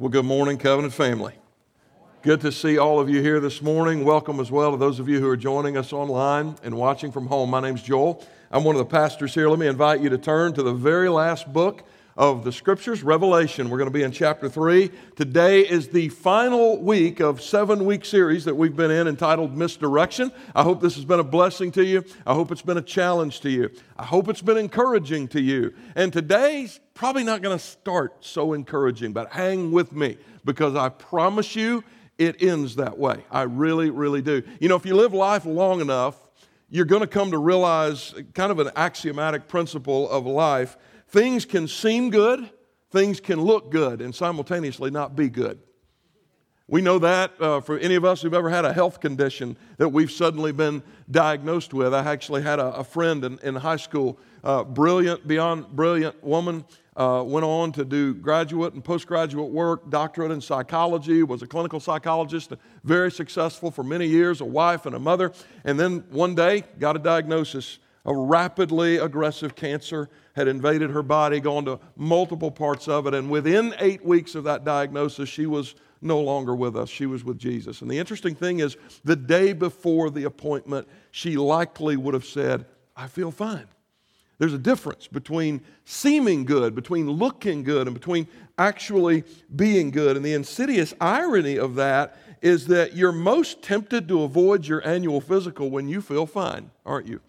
Well, good morning, Covenant family. Good to see all of you here this morning. Welcome as well to those of you who are joining us online and watching from home. My name's Joel. I'm one of the pastors here. Let me invite you to turn to the very last book of the scriptures, Revelation. We're going to be in chapter 3. Today is the final week of seven week series that we've been in entitled Misdirection. I hope this has been a blessing to you. I hope it's been a challenge to you. I hope it's been encouraging to you. And today's probably not going to start so encouraging, but hang with me because I promise you it ends that way. I really, really do. You know, if you live life long enough, you're going to come to realize kind of an axiomatic principle of life Things can seem good, things can look good, and simultaneously not be good. We know that uh, for any of us who've ever had a health condition that we've suddenly been diagnosed with. I actually had a, a friend in, in, high school, uh, brilliant, beyond brilliant woman, uh, went on to do graduate and postgraduate work, doctorate in psychology, was a clinical psychologist, very successful for many years, a wife and a mother, and then one day got a diagnosis of rapidly aggressive cancer had invaded her body, gone to multiple parts of it, and within eight weeks of that diagnosis, she was no longer with us. She was with Jesus. And the interesting thing is, the day before the appointment, she likely would have said, I feel fine. There's a difference between seeming good, between looking good, and between actually being good. And the insidious irony of that is that you're most tempted to avoid your annual physical when you feel fine, aren't you?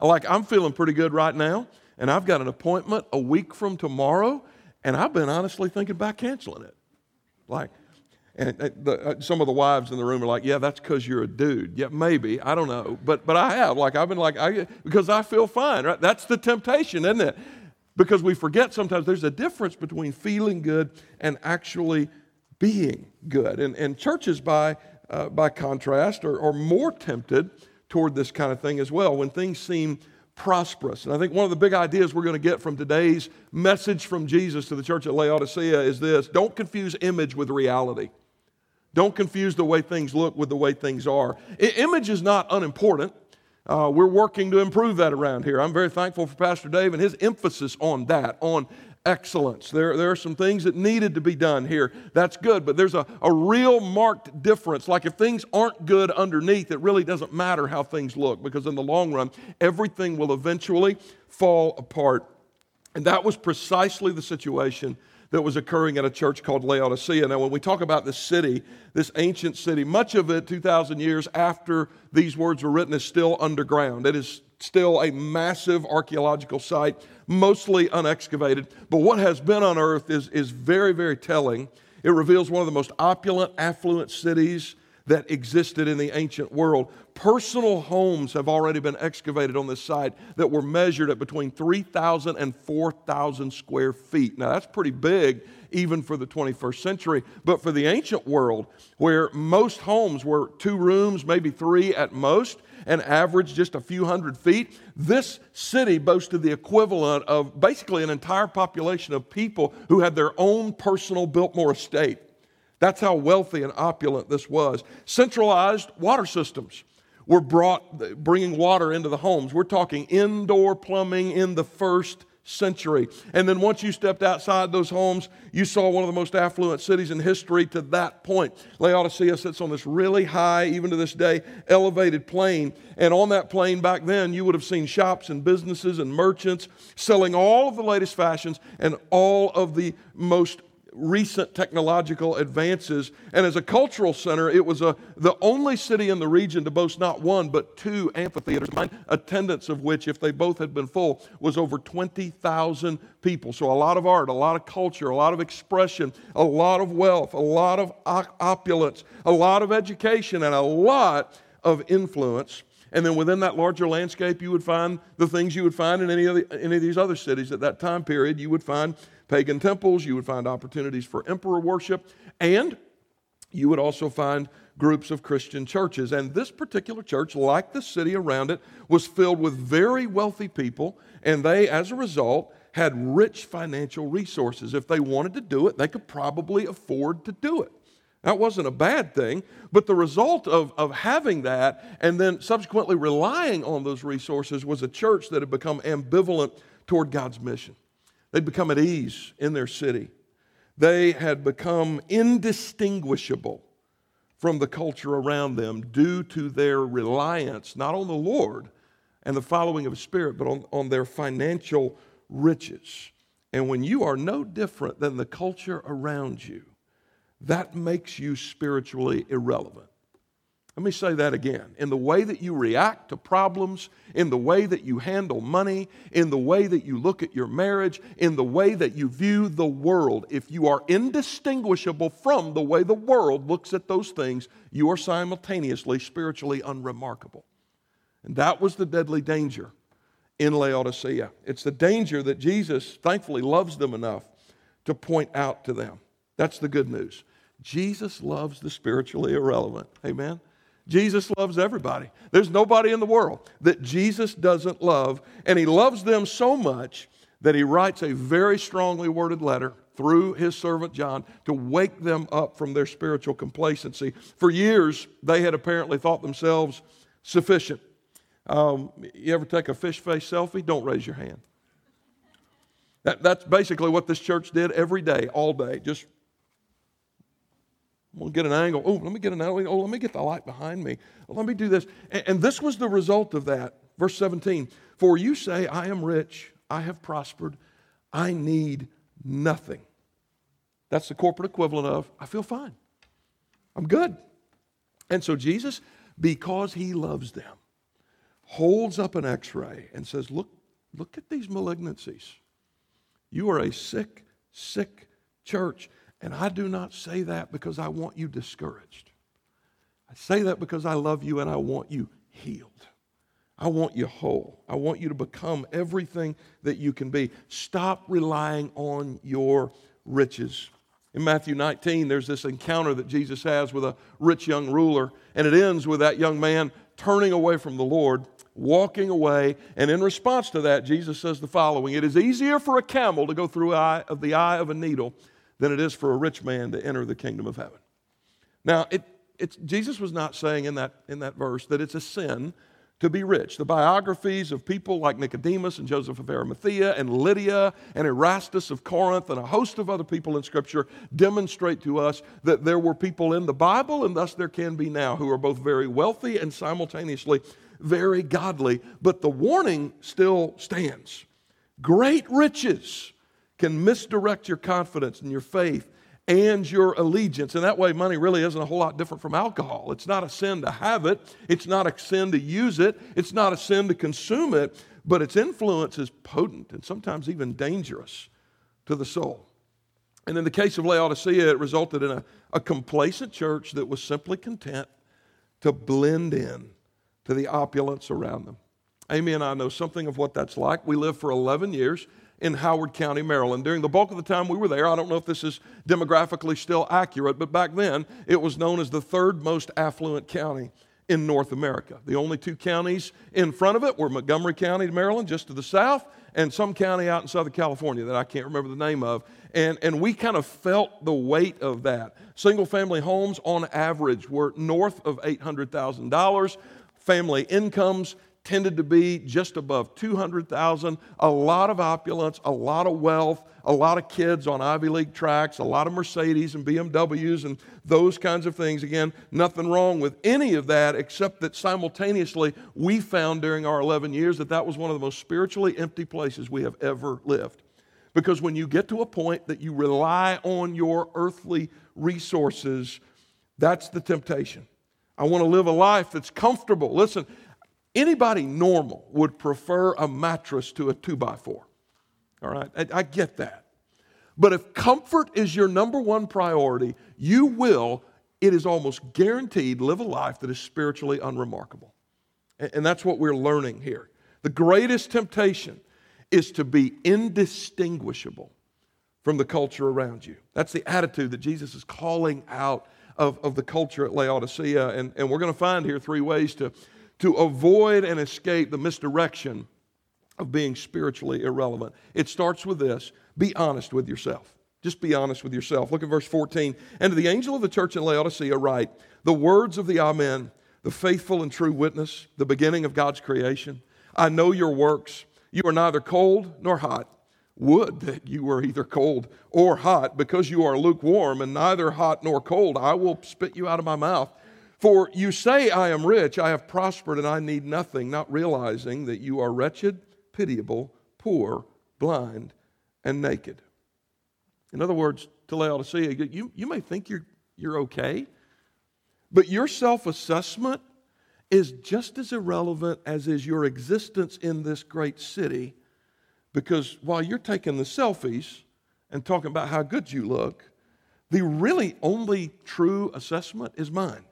Like, I'm feeling pretty good right now and I've got an appointment a week from tomorrow, and I've been honestly thinking about canceling it. Like, and the, uh, some of the wives in the room are like, "Yeah, that's because you're a dude." Yeah, maybe I don't know, but but I have like I've been like I because I feel fine. Right? That's the temptation, isn't it? Because we forget sometimes there's a difference between feeling good and actually being good. And and churches by uh, by contrast are, are more tempted toward this kind of thing as well when things seem prosperous. And I think one of the big ideas we're going to get from today's message from Jesus to the church at Laodicea is this don't confuse image with reality. Don't confuse the way things look with the way things are. I- image is not unimportant. Uh, we're working to improve that around here. I'm very thankful for Pastor Dave and his emphasis on that, on excellence. There, there are some things that needed to be done here. That's good, but there's a, a real marked difference. Like if things aren't good underneath, it really doesn't matter how things look because in the long run, everything will eventually fall apart. And that was precisely the situation that was occurring at a church called Laodicea. Now, when we talk about this city, this ancient city, much of it 2,000 years after these words were written is still underground. It is still a massive archaeological site, mostly unexcavated. But what has been unearthed is, is very, very telling. It reveals one of the most opulent, affluent cities that existed in the ancient world. Personal homes have already been excavated on this site that were measured at between 3,000 and 4,000 square feet. Now, that's pretty big even for the 21st century. But for the ancient world, where most homes were two rooms, maybe three at most, and averaged just a few hundred feet, this city boasted the equivalent of basically an entire population of people who had their own personal Biltmore estate. That's how wealthy and opulent this was. Centralized water systems were brought, bringing water into the homes. We're talking indoor plumbing in the first century. And then once you stepped outside those homes, you saw one of the most affluent cities in history to that point. Laodicea sits on this really high, even to this day, elevated plain. And on that plain back then, you would have seen shops and businesses and merchants selling all of the latest fashions and all of the most recent technological advances. And as a cultural center, it was a, the only city in the region to boast not one, but two amphitheaters, attendance of which, if they both had been full, was over 20,000 people. So a lot of art, a lot of culture, a lot of expression, a lot of wealth, a lot of opulence, a lot of education, and a lot of influence. And then within that larger landscape, you would find the things you would find in any of, the, any of these other cities at that time period. You would find pagan temples, you would find opportunities for emperor worship, and you would also find groups of Christian churches. And this particular church, like the city around it, was filled with very wealthy people, and they, as a result, had rich financial resources. If they wanted to do it, they could probably afford to do it. That wasn't a bad thing, but the result of, of having that and then subsequently relying on those resources was a church that had become ambivalent toward God's mission. They'd become at ease in their city. They had become indistinguishable from the culture around them due to their reliance not on the Lord and the following of Spirit, but on, on their financial riches. And when you are no different than the culture around you, that makes you spiritually irrelevant. Let me say that again. In the way that you react to problems, in the way that you handle money, in the way that you look at your marriage, in the way that you view the world, if you are indistinguishable from the way the world looks at those things, you are simultaneously spiritually unremarkable. And that was the deadly danger in Laodicea. It's the danger that Jesus, thankfully, loves them enough to point out to them. That's the good news. Jesus loves the spiritually irrelevant. Amen. Jesus loves everybody. There's nobody in the world that Jesus doesn't love, and he loves them so much that he writes a very strongly worded letter through his servant John to wake them up from their spiritual complacency. For years, they had apparently thought themselves sufficient. Um, you ever take a fish face selfie? Don't raise your hand. That, that's basically what this church did every day, all day. Just I'm going to get an angle. Oh, let me get an angle. Oh, let me get the light behind me. let me do this. And, and this was the result of that. Verse 17 For you say, I am rich, I have prospered, I need nothing. That's the corporate equivalent of, I feel fine, I'm good. And so Jesus, because he loves them, holds up an x ray and says, Look, look at these malignancies. You are a sick, sick church. And I do not say that because I want you discouraged. I say that because I love you and I want you healed. I want you whole. I want you to become everything that you can be. Stop relying on your riches. In Matthew 19, there's this encounter that Jesus has with a rich young ruler, and it ends with that young man turning away from the Lord, walking away, and in response to that, Jesus says the following It is easier for a camel to go through eye of the eye of a needle than it is for a rich man to enter the kingdom of heaven. Now, it, Jesus was not saying in that, in that verse that it's a sin to be rich. The biographies of people like Nicodemus and Joseph of Arimathea and Lydia and Erastus of Corinth and a host of other people in Scripture demonstrate to us that there were people in the Bible, and thus there can be now, who are both very wealthy and simultaneously very godly. But the warning still stands great riches can misdirect your confidence and your faith and your allegiance. And that way, money really isn't a whole lot different from alcohol. It's not a sin to have it, it's not a sin to use it, it's not a sin to consume it, but its influence is potent and sometimes even dangerous to the soul. And in the case of Laodicea, it resulted in a, a complacent church that was simply content to blend in to the opulence around them. Amy and I know something of what that's like. We lived for 11 years in Howard County, Maryland. During the bulk of the time we were there, I don't know if this is demographically still accurate, but back then it was known as the third most affluent county in North America. The only two counties in front of it were Montgomery County, Maryland, just to the south, and some county out in Southern California that I can't remember the name of. And, and we kind of felt the weight of that. Single family homes, on average, were north of $800,000. Family incomes tended to be just above 200,000, a lot of opulence, a lot of wealth, a lot of kids on Ivy League tracks, a lot of Mercedes and BMWs and those kinds of things. Again, nothing wrong with any of that, except that simultaneously we found during our 11 years that that was one of the most spiritually empty places we have ever lived. Because when you get to a point that you rely on your earthly resources, that's the temptation. I want to live a life that's comfortable. Listen, Anybody normal would prefer a mattress to a two by four. All right, I, I get that. But if comfort is your number one priority, you will, it is almost guaranteed, live a life that is spiritually unremarkable. And, and that's what we're learning here. The greatest temptation is to be indistinguishable from the culture around you. That's the attitude that Jesus is calling out of, of the culture at Laodicea. And, and we're going to find here three ways to, to avoid and escape the misdirection of being spiritually irrelevant. It starts with this be honest with yourself. Just be honest with yourself. Look at verse 14. And to the angel of the church in Laodicea, write the words of the Amen, the faithful and true witness, the beginning of God's creation. I know your works. You are neither cold nor hot. Would that you were either cold or hot, because you are lukewarm and neither hot nor cold. I will spit you out of my mouth. For you say, I am rich, I have prospered, and I need nothing, not realizing that you are wretched, pitiable, poor, blind, and naked. In other words, to Laodicea, you, you may think you're, you're okay, but your self assessment is just as irrelevant as is your existence in this great city because while you're taking the selfies and talking about how good you look, the really only true assessment is mine.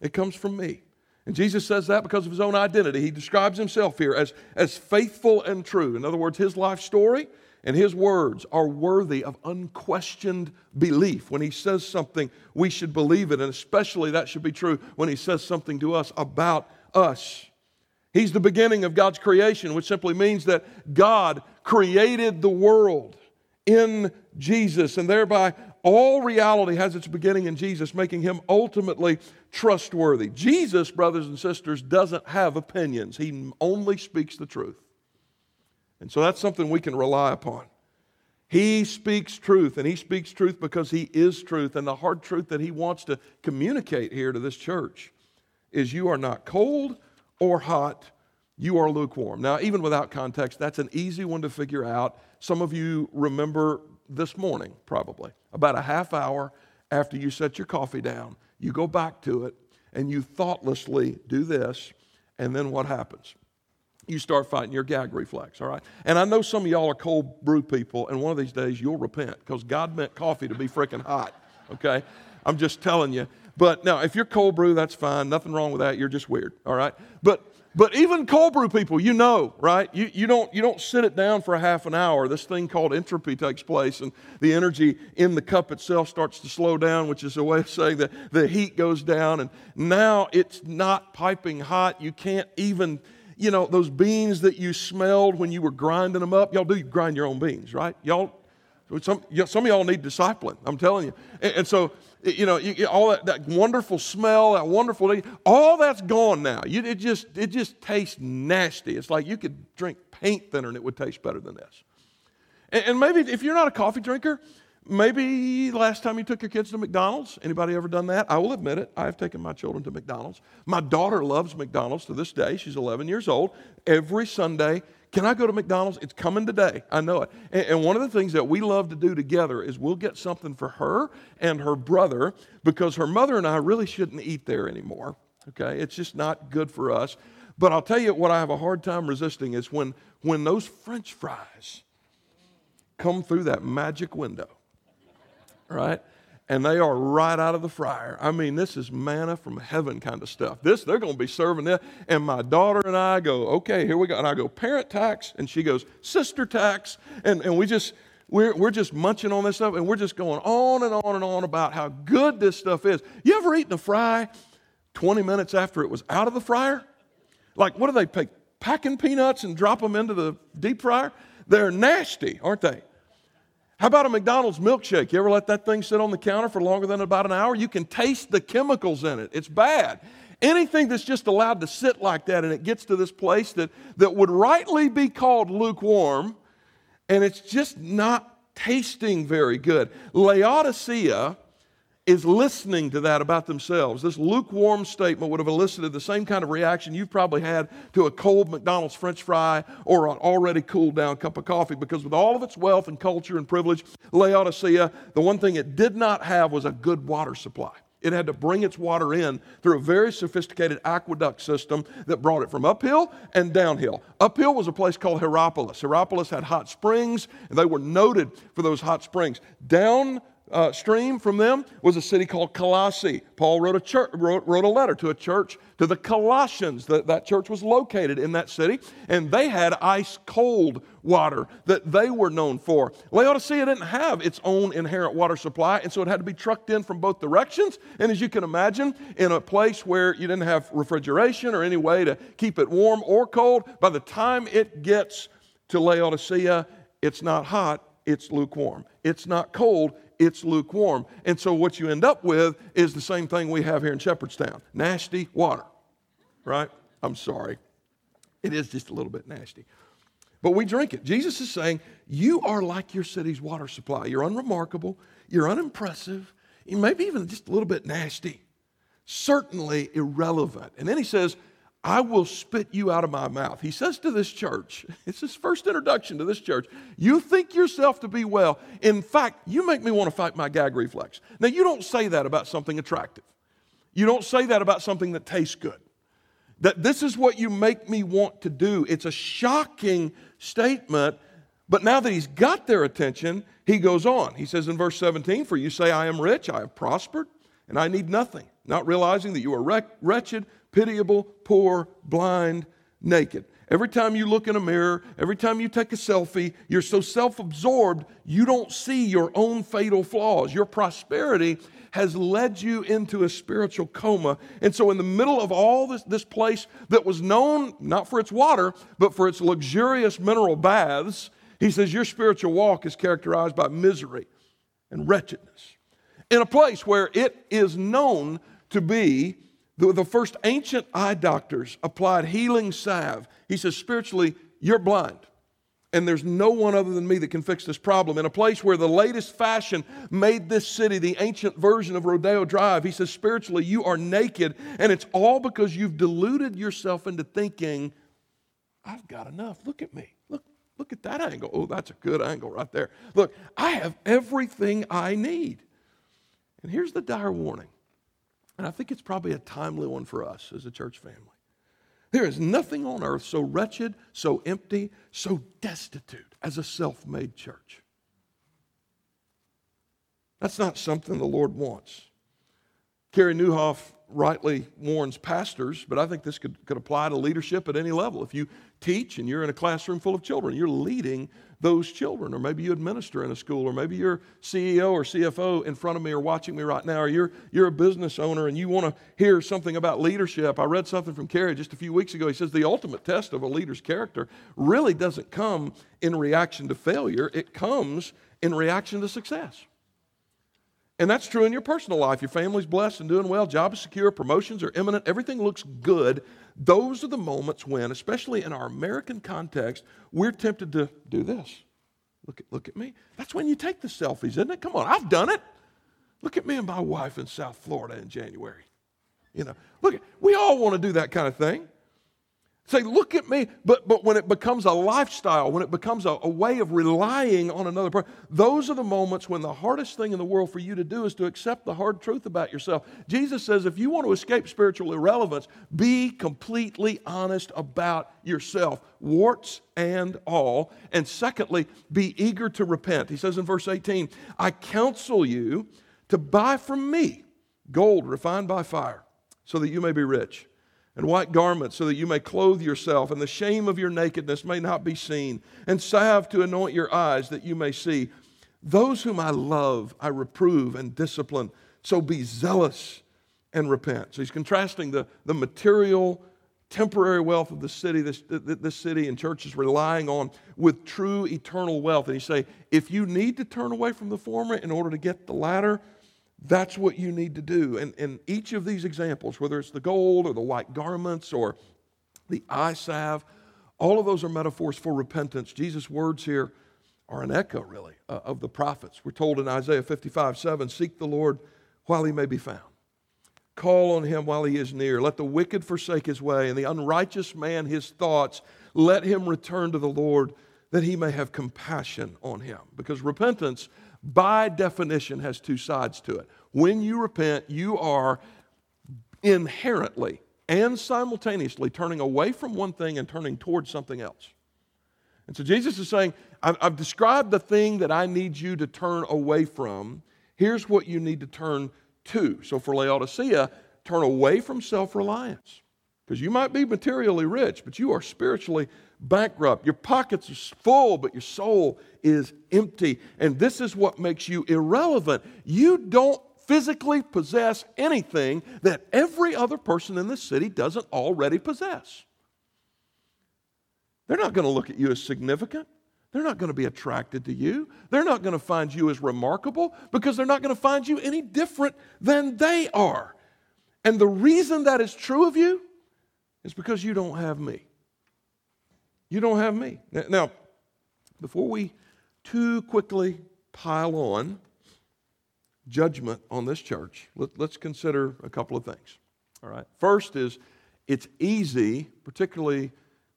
It comes from me. And Jesus says that because of his own identity. He describes himself here as, as faithful and true. In other words, his life story and his words are worthy of unquestioned belief. When he says something, we should believe it, and especially that should be true when he says something to us about us. He's the beginning of God's creation, which simply means that God created the world in Jesus, and thereby all reality has its beginning in Jesus, making him ultimately trustworthy. Jesus, brothers and sisters, doesn't have opinions, he only speaks the truth. And so that's something we can rely upon. He speaks truth, and he speaks truth because he is truth. And the hard truth that he wants to communicate here to this church is you are not cold or hot, you are lukewarm. Now, even without context, that's an easy one to figure out. Some of you remember this morning, probably, about a half hour after you set your coffee down, you go back to it and you thoughtlessly do this, and then what happens? You start fighting your gag reflex, all right? And I know some of y'all are cold brew people, and one of these days you'll repent because God meant coffee to be freaking hot, okay? I'm just telling you. But now, if you're cold brew, that's fine. Nothing wrong with that. You're just weird, all right? But but even cold brew people, you know, right? You, you, don't, you don't sit it down for a half an hour. This thing called entropy takes place, and the energy in the cup itself starts to slow down, which is a way of saying that the heat goes down. And now it's not piping hot. You can't even, you know, those beans that you smelled when you were grinding them up. Y'all do grind your own beans, right? Y'all, some, some of y'all need discipline, I'm telling you. And, and so you know, you, all that, that, wonderful smell, that wonderful, all that's gone now. You, it, just, it just tastes nasty. It's like you could drink paint thinner and it would taste better than this. And, and maybe if you're not a coffee drinker, maybe last time you took your kids to McDonald's. Anybody ever done that? I will admit it. I have taken my children to McDonald's. My daughter loves McDonald's to this day. She's 11 years old. Every Sunday, can I go to McDonald's? It's coming today. I know it. And, and, one of the things that we love to do together is we'll get something for her and her brother because her mother and I really shouldn't eat there anymore. Okay? It's just not good for us. But I'll tell you what I have a hard time resisting is when, when those french fries come through that magic window, right? And they are right out of the fryer. I mean, this is manna from heaven kind of stuff. This, they're going to be serving this. And my daughter and I go, okay, here we go. And I go, parent tax. And she goes, sister tax. And, and we just, we're, we're just munching on this stuff and we're just going on and on and on about how good this stuff is. You ever eaten a fry 20 minutes after it was out of the fryer? Like, what do they pick? Packing peanuts and drop them into the deep fryer? They're nasty, aren't they? How about a McDonald's milkshake? You ever let that thing sit on the counter for longer than about an hour? You can taste the chemicals in it. It's bad. Anything that's just allowed to sit like that and it gets to this place that, that would rightly be called lukewarm and it's just not tasting very good. Laodicea is listening to that about themselves. This lukewarm statement would have elicited the same kind of reaction you've probably had to a cold McDonald's french fry or an already cooled down cup of coffee because, with all of its wealth and culture and privilege, Laodicea, the one thing it did not have was a good water supply. It had to bring its water in through a very sophisticated aqueduct system that brought it from uphill and downhill. Uphill was a place called Hierapolis. Hierapolis had hot springs, and they were noted for those hot springs. Down uh, stream from them was a city called Colossae. Paul wrote a, church, wrote, wrote a letter to a church, to the Colossians. That, that church was located in that city, and they had ice cold water that they were known for. Laodicea didn't have its own inherent water supply, and so it had to be trucked in from both directions. And as you can imagine, in a place where you didn't have refrigeration or any way to keep it warm or cold, by the time it gets to Laodicea, it's not hot, it's lukewarm. It's not cold, it's lukewarm. And so what you end up with is the same thing we have here in Shepherdstown nasty water, right? I'm sorry. It is just a little bit nasty. But we drink it. Jesus is saying, You are like your city's water supply. You're unremarkable, you're unimpressive, you maybe even just a little bit nasty, certainly irrelevant. And then he says, I will spit you out of my mouth. He says to this church, it's his first introduction to this church, you think yourself to be well. In fact, you make me want to fight my gag reflex. Now, you don't say that about something attractive. You don't say that about something that tastes good. That this is what you make me want to do. It's a shocking statement, but now that he's got their attention, he goes on. He says in verse 17, For you say, I am rich, I have prospered, and I need nothing, not realizing that you are wretched pitiable, poor, blind, naked. Every time you look in a mirror, every time you take a selfie, you're so self absorbed, you don't see your own fatal flaws. Your prosperity has led you into a spiritual coma. And so, in the middle of all this, this place that was known not for its water, but for its luxurious mineral baths, he says, Your spiritual walk is characterized by misery and wretchedness. In a place where it is known to be the, the first ancient eye doctors applied healing salve. He says, spiritually, you're blind. And there's no one other than me that can fix this problem. In a place where the latest fashion made this city the ancient version of Rodeo Drive, he says, spiritually, you are naked. And it's all because you've deluded yourself into thinking, I've got enough. Look at me. Look, look at that angle. Oh, that's a good angle right there. Look, I have everything I need. And here's the dire warning and I think it's probably a timely one for us as a church family. There is nothing on earth so wretched, so empty, so destitute as a self made church. That's not something the Lord wants. Carey Nieuwhof rightly warns pastors, but I think this could, could apply to leadership at any level. If you teach and you're in a classroom full of children, you're leading those children, or maybe you administer in a school, or maybe you're CEO or CFO in front of me or watching me right now, or you're, you're a business owner and you want to hear something about leadership. I read something from Carey just a few weeks ago. He says the ultimate test of a leader's character really doesn't come in reaction to failure, it comes in reaction to success. And that's true in your personal life. Your family's blessed and doing well, job is secure, promotions are imminent, everything looks good. Those are the moments when, especially in our American context, we're tempted to do this. Look at, look at me. That's when you take the selfies, isn't it? Come on, I've done it. Look at me and my wife in South Florida in January. You know, look, we all want to do that kind of thing. Say, look at me. But, but when it becomes a lifestyle, when it becomes a, a way of relying on another person, those are the moments when the hardest thing in the world for you to do is to accept the hard truth about yourself. Jesus says, if you want to escape spiritual irrelevance, be completely honest about yourself, warts and all. And secondly, be eager to repent. He says in verse 18, I counsel you to buy from me gold refined by fire so that you may be rich and white garments so that you may clothe yourself, and the shame of your nakedness may not be seen, and salve to anoint your eyes that you may see. Those whom I love, I reprove and discipline. So be zealous and repent. So he's contrasting the, the material, temporary wealth of the city, this, this city and church is relying on, with true eternal wealth. And he say, if you need to turn away from the former in order to get the latter, that's what you need to do. And in each of these examples, whether it's the gold or the white garments or the eye salve, all of those are metaphors for repentance. Jesus' words here are an echo, really, uh, of the prophets. We're told in Isaiah 55 7, Seek the Lord while he may be found. Call on him while he is near. Let the wicked forsake his way, and the unrighteous man his thoughts. Let him return to the Lord that he may have compassion on him. Because repentance by definition, has two sides to it. When you repent, you are inherently and simultaneously turning away from one thing and turning towards something else. And so Jesus is saying, I've, I've, described the thing that I need you to turn away from. here's what you need to turn to. So for Laodicea, turn away from self reliance. Because you might be materially rich, but you are spiritually bankrupt. Your pockets are full, but your soul is empty. And this is what makes you irrelevant. You don't physically possess anything that every other person in the city doesn't already possess. They're not going to look at you as significant. They're not going to be attracted to you. They're not going to find you as remarkable because they're not going to find you any different than they are. And the reason that is true of you is because you don't have me. You don't have me. Now, before we too quickly pile on judgment on this church, let, us consider a couple of things. All right. First is it's easy, particularly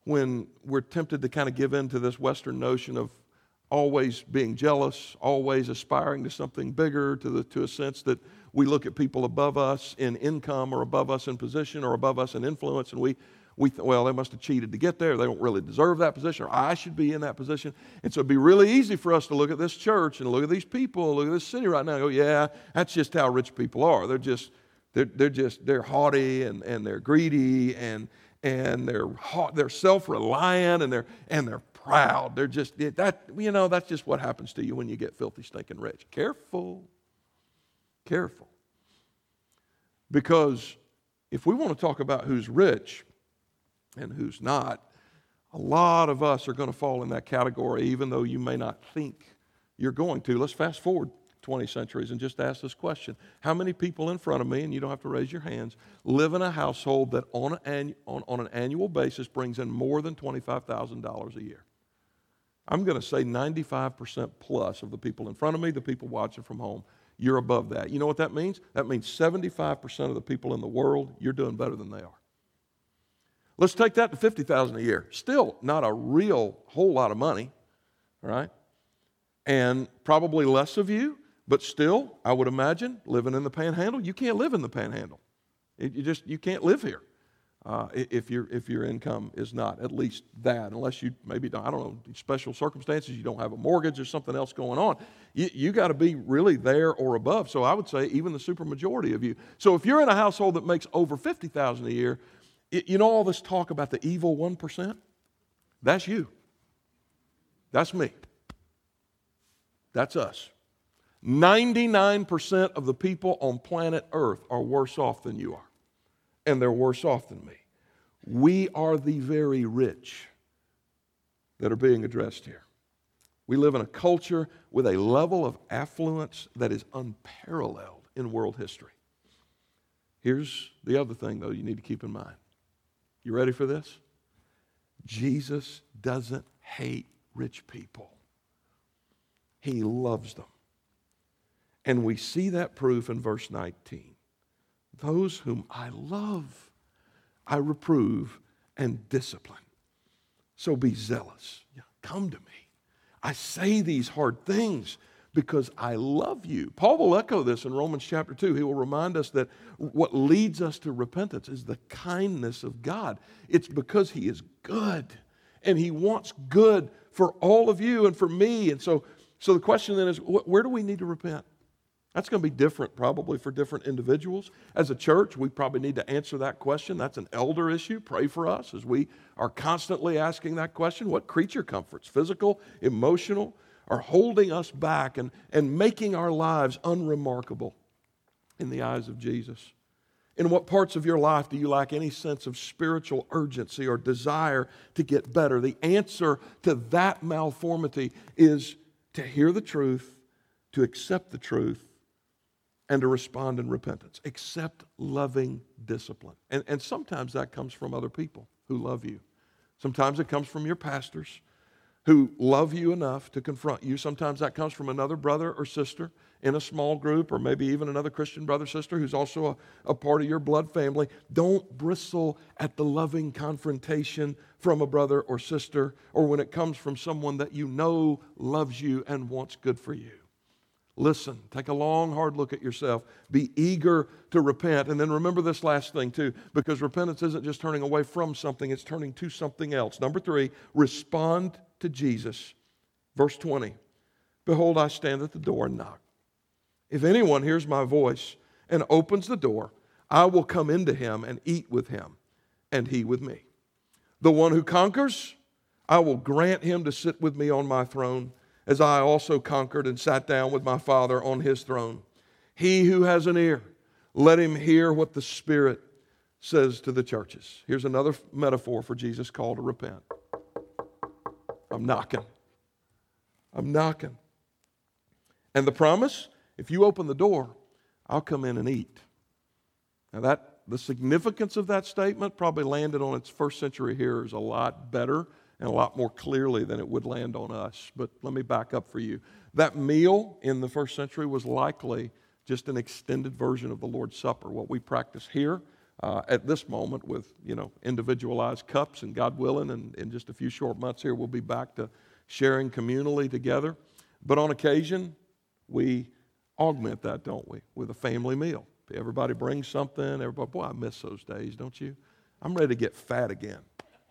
when we're tempted to kind of give in to this Western notion of always being jealous, always aspiring to something bigger, to, the, to a sense that we look at people above us in income or above us in position or above us in influence, and we, we th- well, they must have cheated to get there. They don't really deserve that position, or I should be in that position. And so it'd be really easy for us to look at this church and look at these people, look at this city right now, and go, yeah, that's just how rich people are. They're just, they're, they're just, they're haughty and, and they're greedy and, and they're they're self-reliant and they're and they're proud. They're just that you know that's just what happens to you when you get filthy, stinking rich. Careful, careful, because if we want to talk about who's rich and who's not, a lot of us are going to fall in that category, even though you may not think you're going to. Let's fast forward 20 centuries and just ask this question How many people in front of me, and you don't have to raise your hands, live in a household that on an, on, on an annual basis brings in more than $25,000 a year? I'm going to say 95% plus of the people in front of me, the people watching from home, you're above that. You know what that means? That means 75% of the people in the world, you're doing better than they are. Let's take that to 50,000 a year. Still not a real whole lot of money, right? And probably less of you but still, I would imagine living in the panhandle, you can't live in the panhandle. You just you can't live here uh, if your if your income is not at least that, unless you maybe I don't know special circumstances, you don't have a mortgage or something else going on. You, you got to be really there or above. So I would say even the supermajority of you. So if you're in a household that makes over fifty thousand a year, it, you know all this talk about the evil one percent. That's you. That's me. That's us. 99% of the people on planet Earth are worse off than you are, and they're worse off than me. We are the very rich that are being addressed here. We live in a culture with a level of affluence that is unparalleled in world history. Here's the other thing, though, you need to keep in mind. You ready for this? Jesus doesn't hate rich people, He loves them. And we see that proof in verse 19. Those whom I love, I reprove and discipline. So be zealous. Come to me. I say these hard things because I love you. Paul will echo this in Romans chapter 2. He will remind us that what leads us to repentance is the kindness of God. It's because He is good and He wants good for all of you and for me. And so, so the question then is where do we need to repent? That's going to be different probably for different individuals. As a church, we probably need to answer that question. That's an elder issue. Pray for us as we are constantly asking that question. What creature comforts, physical, emotional, are holding us back and, and making our lives unremarkable in the eyes of Jesus? In what parts of your life do you lack any sense of spiritual urgency or desire to get better? The answer to that malformity is to hear the truth, to accept the truth, and to respond in repentance. Accept loving discipline. And, and sometimes that comes from other people who love you. Sometimes it comes from your pastors who love you enough to confront you. Sometimes that comes from another brother or sister in a small group, or maybe even another Christian brother sister who's also a, a part of your blood family. Don't bristle at the loving confrontation from a brother or sister, or when it comes from someone that you know loves you and wants good for you. Listen, take a long, hard look at yourself. Be eager to repent. And then remember this last thing, too, because repentance isn't just turning away from something, it's turning to something else. Number three, respond to Jesus. Verse 20 Behold, I stand at the door and knock. If anyone hears my voice and opens the door, I will come into him and eat with him, and he with me. The one who conquers, I will grant him to sit with me on my throne, as I also conquered and sat down with my Father on his throne. He who has an ear, let him hear what the Spirit says to the churches. Here's another metaphor for Jesus' call to repent. I'm knocking. I'm knocking. And the promise if you open the door, I'll come in and eat. Now, that, the significance of that statement probably landed on its first century hearers a lot better and a lot more clearly than it would land on us. But let me back up for you. That meal in the first century was likely just an extended version of the Lord's Supper, what we practice here. Uh, at this moment, with you know individualized cups, and God willing, and in just a few short months here, we'll be back to sharing communally together. But on occasion, we augment that, don't we, with a family meal. Everybody brings something. Everybody, boy, I miss those days, don't you? I'm ready to get fat again,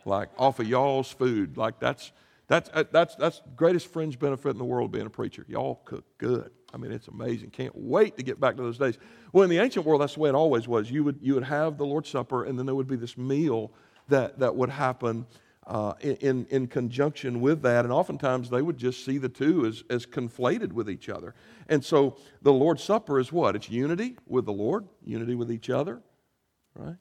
like off of y'all's food. Like that's that's uh, that's that's greatest fringe benefit in the world being a preacher. Y'all cook good. I mean, it's amazing. Can't wait to get back to those days. Well, in the ancient world, that's the way it always was. You would you would have the Lord's Supper, and then there would be this meal that that would happen uh, in, in conjunction with that. And oftentimes they would just see the two as, as conflated with each other. And so the Lord's Supper is what? It's unity with the Lord, unity with each other, right?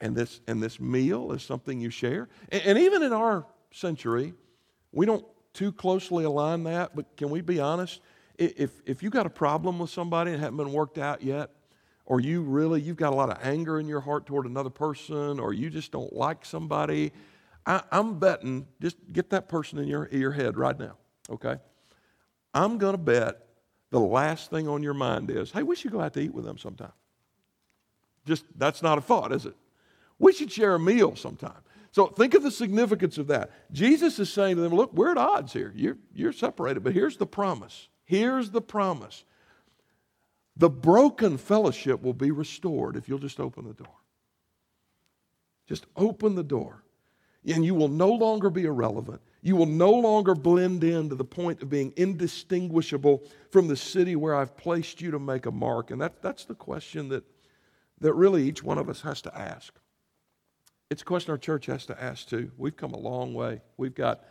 And this, and this meal is something you share. And, and even in our century, we don't too closely align that, but can we be honest? If, if you got a problem with somebody and haven't been worked out yet, or you really, you've got a lot of anger in your heart toward another person, or you just don't like somebody, I, am betting, just get that person in your, your head right now, okay? I'm going to bet the last thing on your mind is, hey, we should go out to eat with them sometime. Just, that's not a thought, is it? We should share a meal sometime. So think of the significance of that. Jesus is saying to them, look, we're at odds here. You're, you're separated, but here's the promise. Here's the promise. The broken fellowship will be restored if you'll just open the door. Just open the door and you will no longer be irrelevant. You will no longer blend in to the point of being indistinguishable from the city where I've placed you to make a mark. And that, that's the question that, that really each one of us has to ask. It's a question our church has to ask too. We've come a long way. We've got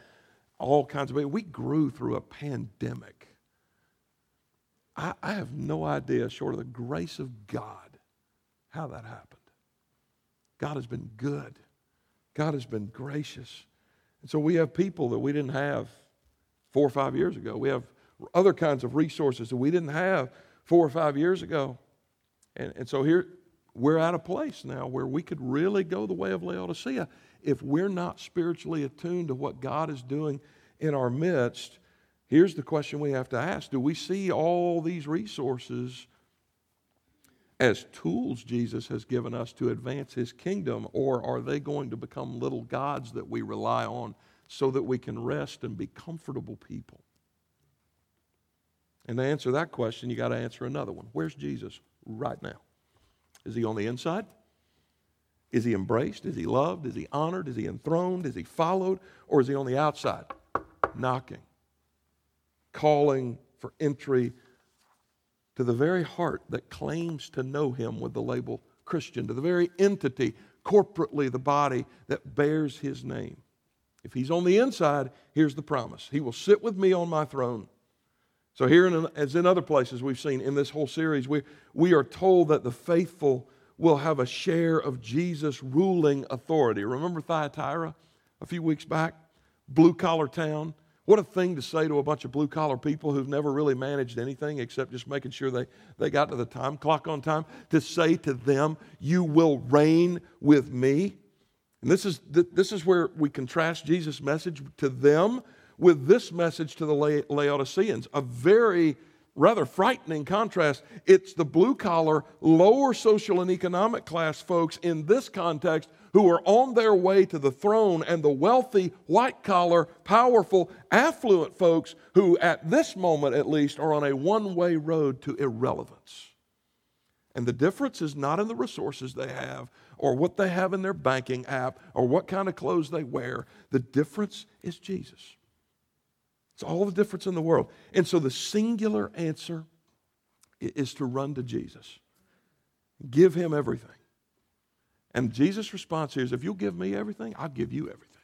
all kinds of We grew through a pandemic. I, I have no idea, short of the grace of God, how that happened. God has been good. God has been gracious. And so we have people that we didn't have four or five years ago. We have other kinds of resources that we didn't have four or five years ago. And, and so here, we're at a place now where we could really go the way of Laodicea if we're not spiritually attuned to what God is doing in our midst. Here's the question we have to ask Do we see all these resources as tools Jesus has given us to advance his kingdom, or are they going to become little gods that we rely on so that we can rest and be comfortable people? And to answer that question, you got to answer another one. Where's Jesus right now? Is he on the inside? Is he embraced? Is he loved? Is he honored? Is he enthroned? Is he followed? Or is he on the outside, knocking, calling for entry to the very heart that claims to know him with the label Christian, to the very entity, corporately the body that bears his name. If he's on the inside, here's the promise He will sit with me on my throne. So, here, in, as in other places we've seen in this whole series, we, we are told that the faithful will have a share of Jesus' ruling authority. Remember Thyatira a few weeks back? Blue collar town. What a thing to say to a bunch of blue collar people who've never really managed anything except just making sure they, they got to the time clock on time. To say to them, You will reign with me. And this is, this is where we contrast Jesus' message to them with this message to the Laodiceans. A very rather frightening contrast. It's the blue collar, lower social and economic class folks in this context who are on their way to the throne, and the wealthy, white collar, powerful, affluent folks who, at this moment at least, are on a one way road to irrelevance. And the difference is not in the resources they have, or what they have in their banking app, or what kind of clothes they wear. The difference is Jesus. It's all the difference in the world. And so the singular answer is to run to Jesus. Give him everything. And Jesus' response here is if you'll give me everything, I'll give you everything.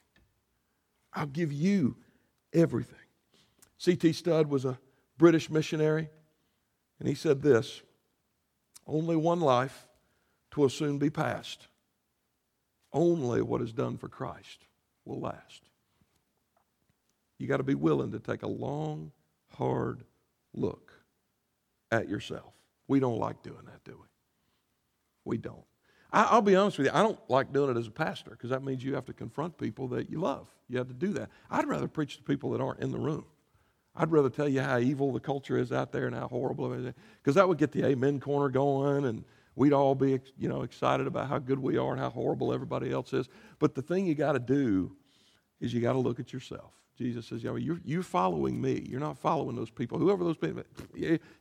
I'll give you everything. C.T. Studd was a British missionary, and he said this Only one life, twill soon be past. Only what is done for Christ will last. You got to be willing to take a long, hard look at yourself. We don't like doing that, do we? We don't. I, will be honest with you, I don't like doing it as a pastor because that means you have to confront people that you love. You have to do that. I'd rather preach to people that aren't in the room. I'd rather tell you how evil the culture is out there and how horrible it is because that would get the amen corner going and we'd all be you know excited about how good we are and how horrible everybody else is. But the thing you got to do is you got to look at yourself. Jesus says, yeah, you're, you're following me. You're not following those people. Whoever those people,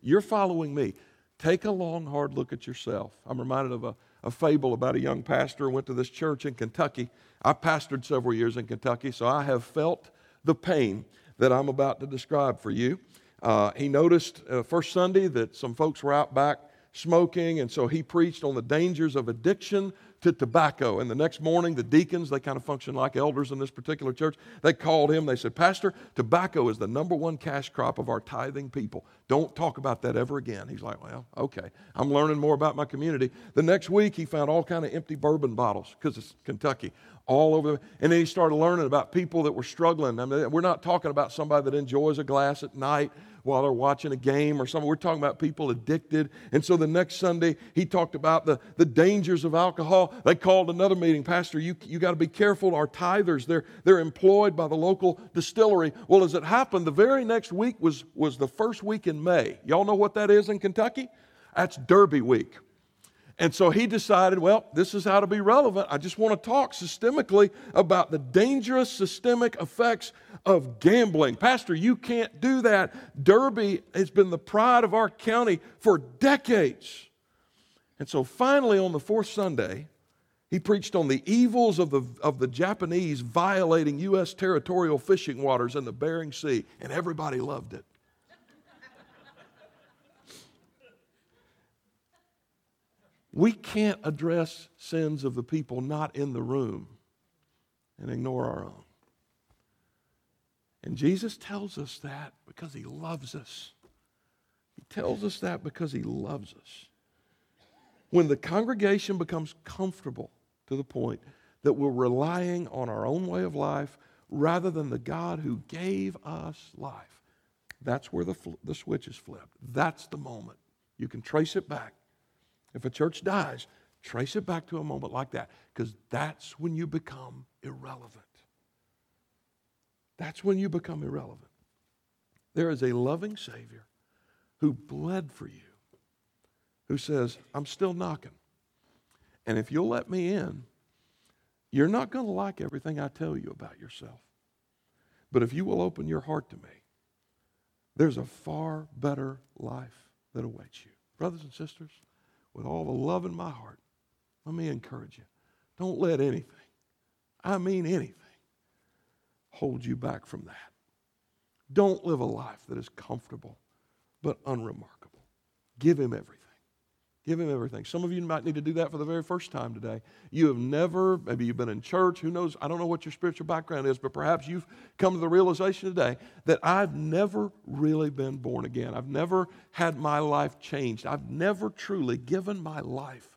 you're following me. Take a long, hard look at yourself. I'm reminded of a, a fable about a young pastor who went to this church in Kentucky. I pastored several years in Kentucky, so I have felt the pain that I'm about to describe for you. Uh, he noticed uh, first Sunday that some folks were out back smoking, and so he preached on the dangers of addiction to tobacco. And the next morning, the deacons, they kind of function like elders in this particular church, they called him. They said, Pastor, tobacco is the number one cash crop of our tithing people. Don't talk about that ever again. He's like, Well, okay. I'm learning more about my community. The next week, he found all kind of empty bourbon bottles because it's Kentucky all over. And then he started learning about people that were struggling. I mean, we're not talking about somebody that enjoys a glass at night while they're watching a game or something. We're talking about people addicted. And so the next Sunday, he talked about the, the dangers of alcohol. They called another meeting. Pastor, you, you got to be careful. Our tithers, they're, they're employed by the local distillery. Well, as it happened, the very next week was, was the first week in May. Y'all know what that is in Kentucky? That's Derby Week. And so he decided, well, this is how to be relevant. I just want to talk systemically about the dangerous systemic effects of gambling. Pastor, you can't do that. Derby has been the pride of our county for decades. And so finally, on the fourth Sunday, he preached on the evils of the, of the Japanese violating U.S. territorial fishing waters in the Bering Sea, and everybody loved it. We can't address sins of the people not in the room and ignore our own. And Jesus tells us that because he loves us. He tells us that because he loves us. When the congregation becomes comfortable to the point that we're relying on our own way of life rather than the God who gave us life, that's where the, the switch is flipped. That's the moment. You can trace it back if a church dies, trace it back to a moment like that because that's when you become irrelevant. That's when you become irrelevant. There is a loving Savior who bled for you, who says, I'm still knocking. And if you'll let me in, you're not going to like everything I tell you about yourself. But if you will open your heart to me, there's a far better life that awaits you. Brothers and sisters, with all the love in my heart, let me encourage you. Don't let anything, I mean anything, hold you back from that. Don't live a life that is comfortable but unremarkable. Give Him everything. Give him everything. Some of you might need to do that for the very first time today. You have never, maybe you've been in church, who knows? I don't know what your spiritual background is, but perhaps you've come to the realization today that I've never really been born again. I've never had my life changed. I've never truly given my life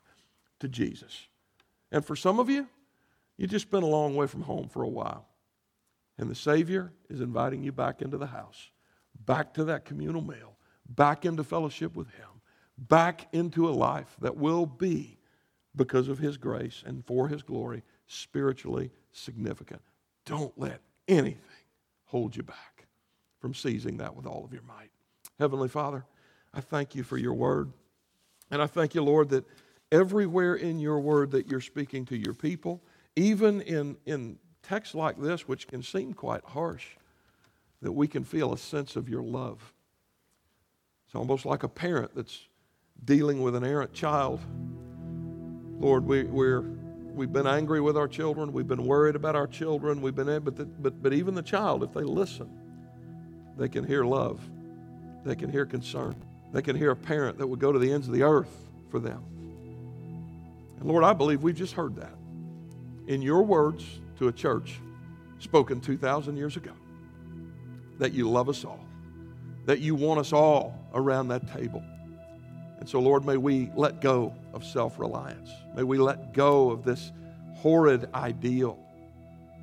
to Jesus. And for some of you, you've just been a long way from home for a while. And the Savior is inviting you back into the house, back to that communal meal, back into fellowship with Him back into a life that will be, because of His grace and for His glory, spiritually significant. Don't let anything hold you back from seizing that with all of your might. Heavenly Father, I thank you for your word. And I thank you, Lord, that everywhere in your word that you're speaking to your people, even in, in texts like this, which can seem quite harsh, that we can feel a sense of your love. It's almost like a parent that's dealing with an errant child. Lord, we, we're, we've been angry with our children. We've been worried about our children. We've been, eh, but, the, but, but even the child, if they listen, they can hear love. They can hear concern. They can hear a parent that would go to the ends of the earth for them. And Lord, I believe we've just heard that in your words to a church spoken 2,000 years ago that you love us all, that you want us all around that table. And so, Lord, may we let go of self reliance. May we let go of this horrid ideal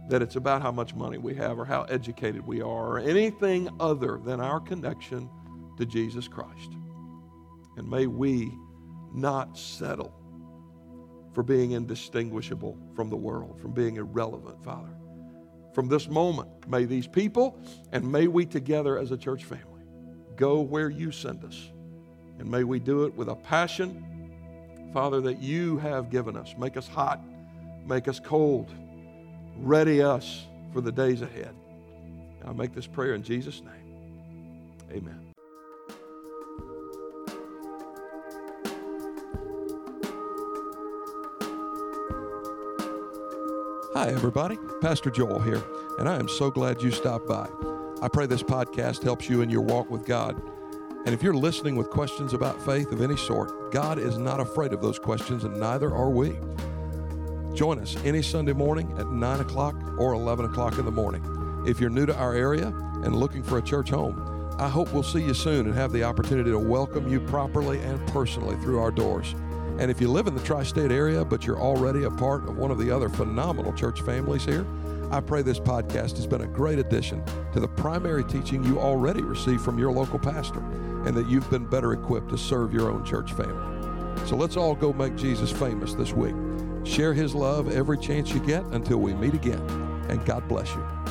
that it's about how much money we have or how educated we are or anything other than our connection to Jesus Christ. And may we not settle for being indistinguishable from the world, from being irrelevant, Father. From this moment, may these people and may we together as a church family go where you send us. And may we do it with a passion, Father, that you have given us. Make us hot, make us cold, ready us for the days ahead. I make this prayer in Jesus' name. Amen. Hi, everybody. Pastor Joel here, and I am so glad you stopped by. I pray this podcast helps you in your walk with God. And if you're listening with questions about faith of any sort, God is not afraid of those questions, and neither are we. Join us any Sunday morning at 9 o'clock or 11 o'clock in the morning. If you're new to our area and looking for a church home, I hope we'll see you soon and have the opportunity to welcome you properly and personally through our doors. And if you live in the tri state area, but you're already a part of one of the other phenomenal church families here, I pray this podcast has been a great addition to the primary teaching you already receive from your local pastor, and that you've been better equipped to serve your own church family. So let's all go make Jesus famous this week. Share his love every chance you get until we meet again, and God bless you.